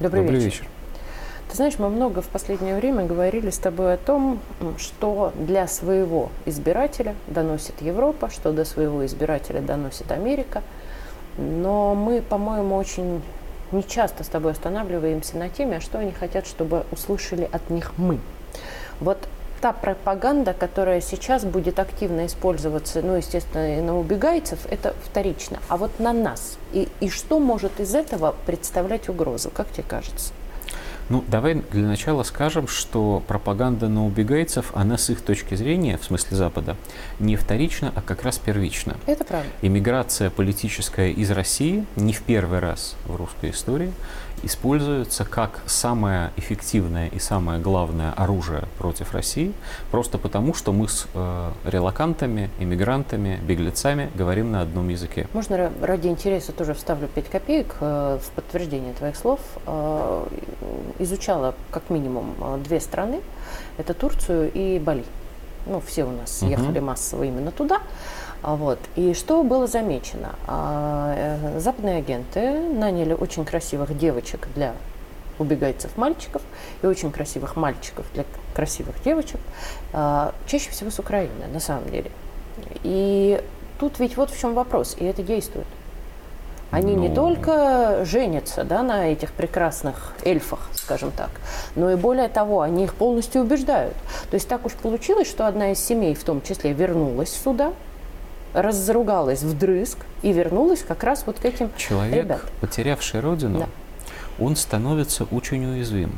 Добрый, Добрый вечер. вечер. Ты знаешь, мы много в последнее время говорили с тобой о том, что для своего избирателя доносит Европа, что до своего избирателя доносит Америка. Но мы, по-моему, очень нечасто с тобой останавливаемся на теме, а что они хотят, чтобы услышали от них мы. Вот та пропаганда, которая сейчас будет активно использоваться, ну, естественно, и на убегайцев, это вторично. А вот на нас. И, и что может из этого представлять угрозу, как тебе кажется? Ну, давай для начала скажем, что пропаганда на убегайцев, она с их точки зрения, в смысле Запада, не вторична, а как раз первична. Это правда. Иммиграция политическая из России не в первый раз в русской истории используется как самое эффективное и самое главное оружие против России, просто потому, что мы с э, релакантами, иммигрантами, беглецами говорим на одном языке. Можно ра- ради интереса тоже вставлю 5 копеек э, в подтверждение твоих слов. Э, изучала как минимум э, две страны. Это Турцию и Бали. Ну, все у нас Мгм. ехали массово именно туда. А Вот. И что было замечено? А, э, Западные агенты наняли очень красивых девочек для убегайцев мальчиков и очень красивых мальчиков для красивых девочек, а, чаще всего с Украины, на самом деле. И тут ведь вот в чем вопрос, и это действует. Они не Ну. только женятся да, на этих прекрасных эльфах, скажем так, но и более того, они их полностью убеждают. То есть так уж получилось, что одна из семей в том числе вернулась сюда, разругалась вдрызг и вернулась как раз вот к этим Человек, ребятам. потерявший родину, Да. он становится очень уязвим,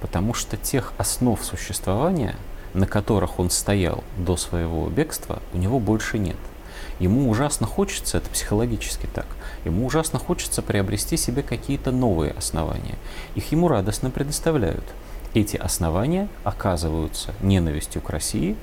потому что тех основ существования, на которых он стоял до своего бегства, у него больше нет. Ему ужасно хочется, это психологически так, ему ужасно хочется приобрести себе какие-то новые основания. Их ему радостно предоставляют. Эти основания оказываются ненавистью к России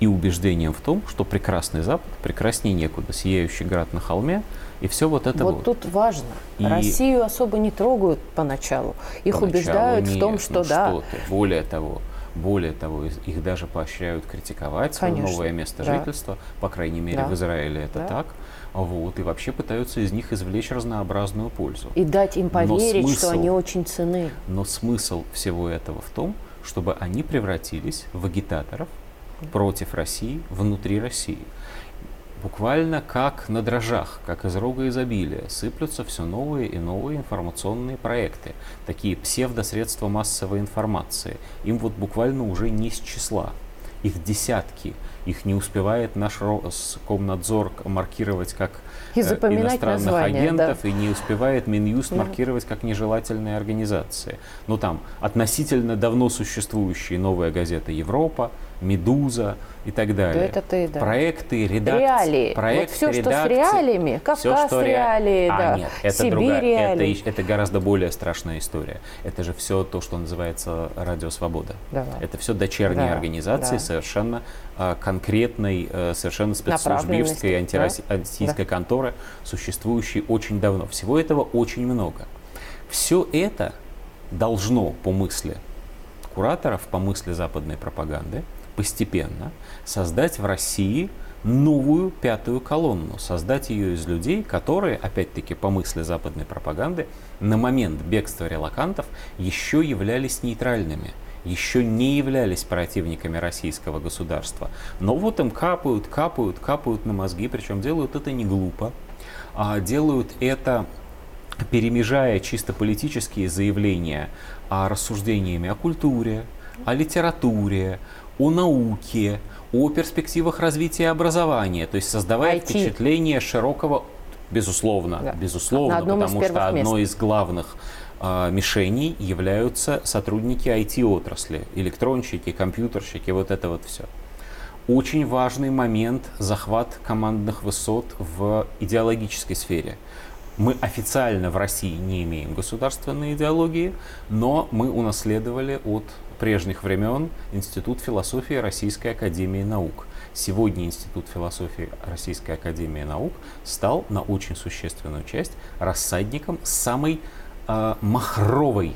и убеждением в том, что прекрасный Запад прекраснее некуда, сияющий град на холме, и все вот это вот, вот. тут важно. И- Россию особо не трогают поначалу. Их Поначалу убеждают в том, нет, что ну да. что ты. Более того, более того, их даже поощряют критиковать свое Конечно, новое место да. жительства. По крайней мере, Да. в Израиле это Да. так. Вот, и вообще пытаются из них извлечь разнообразную пользу. И дать им поверить, что смысл- они очень цены. Но смысл всего этого в том, чтобы они превратились в агитаторов против России внутри России. Буквально как на дрожжах, как из рога изобилия, сыплются все новые и новые информационные проекты, такие псевдосредства массовой информации. Им вот буквально уже не с числа. Их десятки. Их не успевает наш Роскомнадзор маркировать как И э, иностранных названия, агентов и не успевает Минюст Да. маркировать как нежелательные организации. Ну там относительно давно существующие новая газета Европа, Медуза и так далее. это ты, да. Проекты, редакции. Реалии. Проекты, вот все, что с редакции. реалиями, Кавказ Всё, что ре- реалии, а, да. нет, это Сибирь другая, это, реалии. это гораздо более страшная история. Это же все то, что называется Радио Свобода. Давай. Это все дочерние Да, организации да. совершенно а, конкретной, э, совершенно спецслужбистской Направленности, антироси- да. антироссийской конторы, существующей очень давно. Всего этого очень много. Все это должно, по мысли кураторов, по мысли западной пропаганды, постепенно создать в России новую пятую колонну, создать ее из людей, которые, опять-таки, по мысли западной пропаганды, на момент бегства релакантов еще являлись нейтральными, еще не являлись противниками российского государства. Но вот им капают, капают, капают на мозги, причем делают это не глупо, а делают это перемежая чисто политические заявления о рассуждениями о культуре, о литературе, о науке, о перспективах развития образования, то есть создавая IT. впечатление широкого, безусловно, Да. безусловно, потому что мест. одно из главных а, мишеней являются сотрудники IT-отрасли, электронщики, компьютерщики, вот это вот все. Очень важный момент захват командных высот в идеологической сфере. Мы официально в России не имеем государственной идеологии, но мы унаследовали от прежних времен Институт философии Российской Академии Наук. Сегодня Институт философии Российской Академии Наук стал на очень существенную часть рассадником самой махровой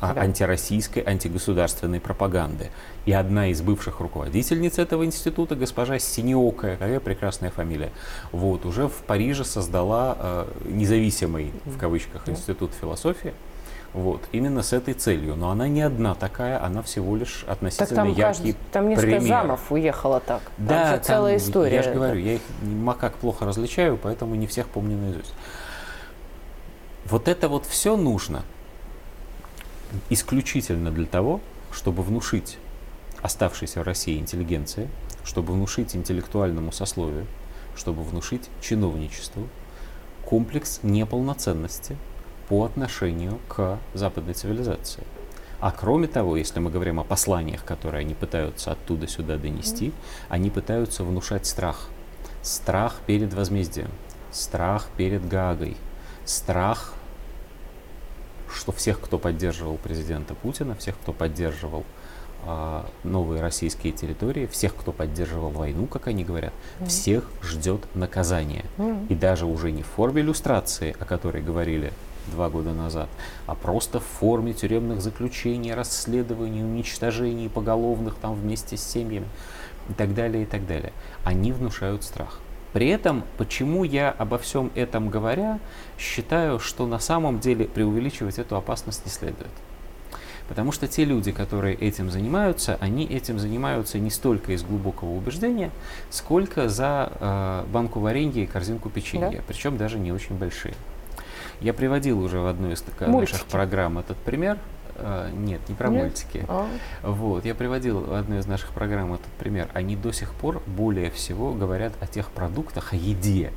а, Да. антироссийской, антигосударственной пропаганды. И одна из бывших руководительниц этого института, госпожа Синеокая, какая прекрасная фамилия, вот, уже в Париже создала э, независимый, в кавычках, институт философии. Вот, именно с этой целью. Но она не одна такая, она всего лишь относительно так там яркий каждый, Там несколько пример. замов уехало так. Да, там, целая история. Я же говорю, я их макак плохо различаю, поэтому не всех помню наизусть. Вот это вот все нужно исключительно для того, чтобы внушить оставшейся в России интеллигенции, чтобы внушить интеллектуальному сословию, чтобы внушить чиновничеству комплекс неполноценности по отношению к западной цивилизации. А кроме того, если мы говорим о посланиях, которые они пытаются оттуда сюда донести, они пытаются внушать страх. Страх перед возмездием, страх перед Гаагой, страх, что всех, кто поддерживал президента Путина, всех, кто поддерживал а, новые российские территории, всех, кто поддерживал войну, как они говорят, mm всех ждет наказание. mm И даже уже не в форме иллюстрации, о которой говорили два года назад, а просто в форме тюремных заключений, расследований, уничтожений поголовных там вместе с семьями и так далее, и так далее. Они внушают страх. При этом, почему я обо всем этом говоря, считаю, что на самом деле преувеличивать эту опасность не следует. Потому что те люди, которые этим занимаются, они этим занимаются не столько из глубокого убеждения, сколько за э, банку варенья и корзинку печенья, да? причем даже не очень большие. Я приводил уже в одной из наших программ этот пример. Uh, нет, не про Нет? мультики. А. Вот, я приводил в одной из наших программ этот пример. Они до сих пор более всего говорят о тех продуктах, о еде,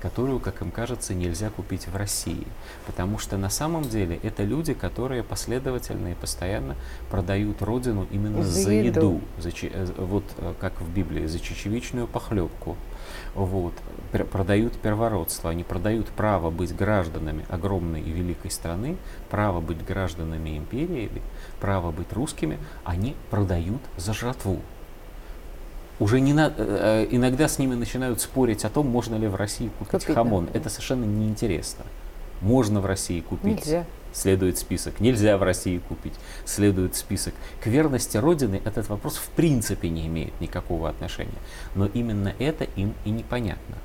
которую, как им кажется, нельзя купить в России. Потому что на самом деле это люди, которые последовательно и постоянно продают родину именно за, за еду. еду. За, э, вот э, как в Библии, за чечевичную похлебку. Вот, продают первородство, они продают право быть гражданами огромной и великой страны, право быть гражданами империи, право быть русскими, они продают за жратву уже не на, э, иногда с ними начинают спорить о том, можно ли в России купить, купить хамон. Да. Это совершенно неинтересно. Можно в России купить. Нельзя. Следует список. Нельзя в России купить. Следует список. К верности Родины этот вопрос в принципе не имеет никакого отношения. Но именно это им и непонятно.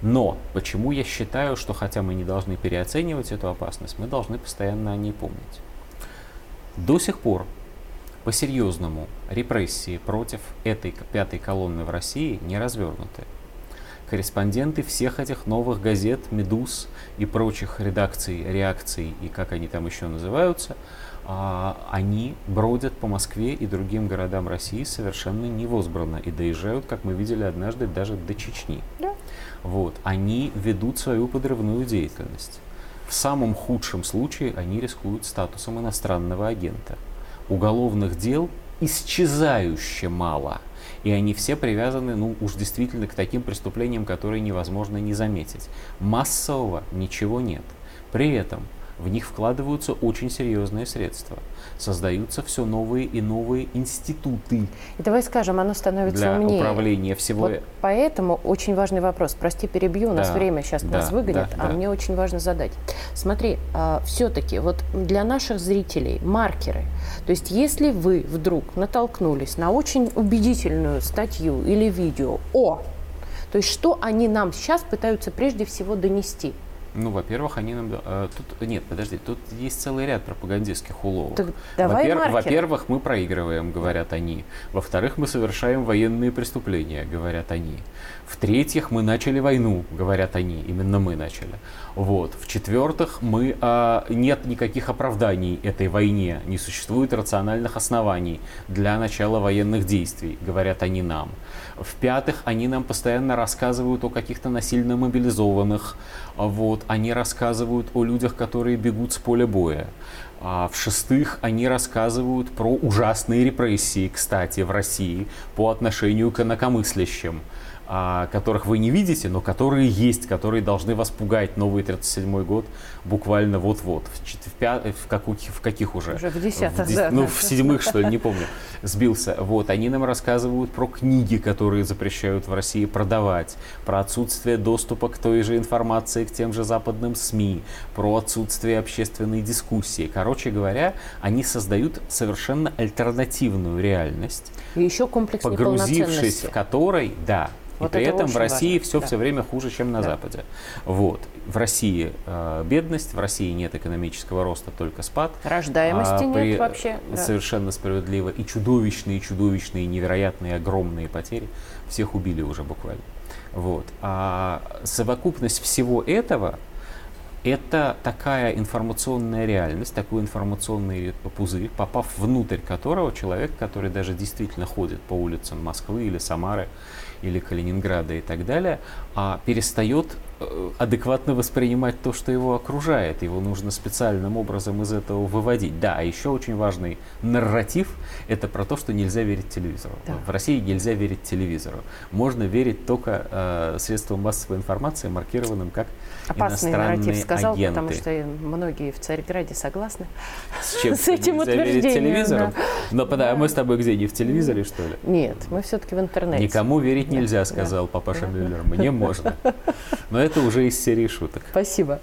Но почему я считаю, что хотя мы не должны переоценивать эту опасность, мы должны постоянно о ней помнить. До сих пор по-серьезному репрессии против этой пятой колонны в России не развернуты. Корреспонденты всех этих новых газет, «Медуз» и прочих редакций, реакций и как они там еще называются, а, они бродят по Москве и другим городам России совершенно невозбранно и доезжают, как мы видели однажды, даже до Чечни. Да. Вот. Они ведут свою подрывную деятельность. В самом худшем случае они рискуют статусом иностранного агента уголовных дел исчезающе мало. И они все привязаны, ну уж действительно, к таким преступлениям, которые невозможно не заметить. Массового ничего нет. При этом в них вкладываются очень серьезные средства. Создаются все новые и новые институты. И давай скажем, оно становится для умнее. управления всего. Вот поэтому очень важный вопрос. Прости, перебью, у нас да, время сейчас да, нас выгонят, да, а да. мне очень важно задать. Смотри, а, все-таки вот для наших зрителей маркеры. То есть если вы вдруг натолкнулись на очень убедительную статью или видео о то есть что они нам сейчас пытаются прежде всего донести? Ну, во-первых, они нам... Э, тут, нет, подожди, тут есть целый ряд пропагандистских уловок. Так давай Во-пер, во-первых, мы проигрываем, говорят они. Во-вторых, мы совершаем военные преступления, говорят они. В-третьих, мы начали войну, говорят они. Именно мы начали. Вот. В-четвертых, мы, э, нет никаких оправданий этой войне. Не существует рациональных оснований для начала военных действий, говорят они нам. В-пятых, они нам постоянно рассказывают о каких-то насильно мобилизованных, вот, они рассказывают о людях, которые бегут с поля боя. А в-шестых, они рассказывают про ужасные репрессии, кстати, в России по отношению к инакомыслящим которых вы не видите, но которые есть, которые должны вас пугать. Новый 37-й год буквально вот-вот. В, в, пя... в, каких, в каких уже? Уже в десятых, в, да. Ну, в седьмых, что ли, не помню. Сбился. Вот, они нам рассказывают про книги, которые запрещают в России продавать, про отсутствие доступа к той же информации, к тем же западным СМИ, про отсутствие общественной дискуссии. Короче говоря, они создают совершенно альтернативную реальность. И еще комплекс погрузившись в которой, да, Вот и при это этом в России важно, все да. все время хуже, чем на Да. Западе. Вот. В России э, бедность, в России нет экономического роста, только спад. Рождаемости А нет вообще. да. Совершенно справедливо. И чудовищные, чудовищные, невероятные, огромные потери. Всех убили уже буквально. Вот. А совокупность всего этого это такая информационная реальность, такой информационный пузырь, попав внутрь которого человек, который даже действительно ходит по улицам Москвы или Самары или Калининграда и так далее, а перестает адекватно воспринимать то, что его окружает. Его нужно специальным образом из этого выводить. Да, а еще очень важный нарратив – это про то, что нельзя верить телевизору. Да. В России нельзя верить телевизору. Можно верить только э, средствам массовой информации, маркированным как Опасный нарратив сказал, агенты. потому что многие в Царьграде согласны. С, чем с этим утверждением? Но Да. мы с тобой где? Не в телевизоре, что ли? Нет, мы все-таки в интернете. Никому верить Да, нельзя, да, сказал папаша да. Мюллер. Мне можно. Но это уже из серии шуток. Спасибо.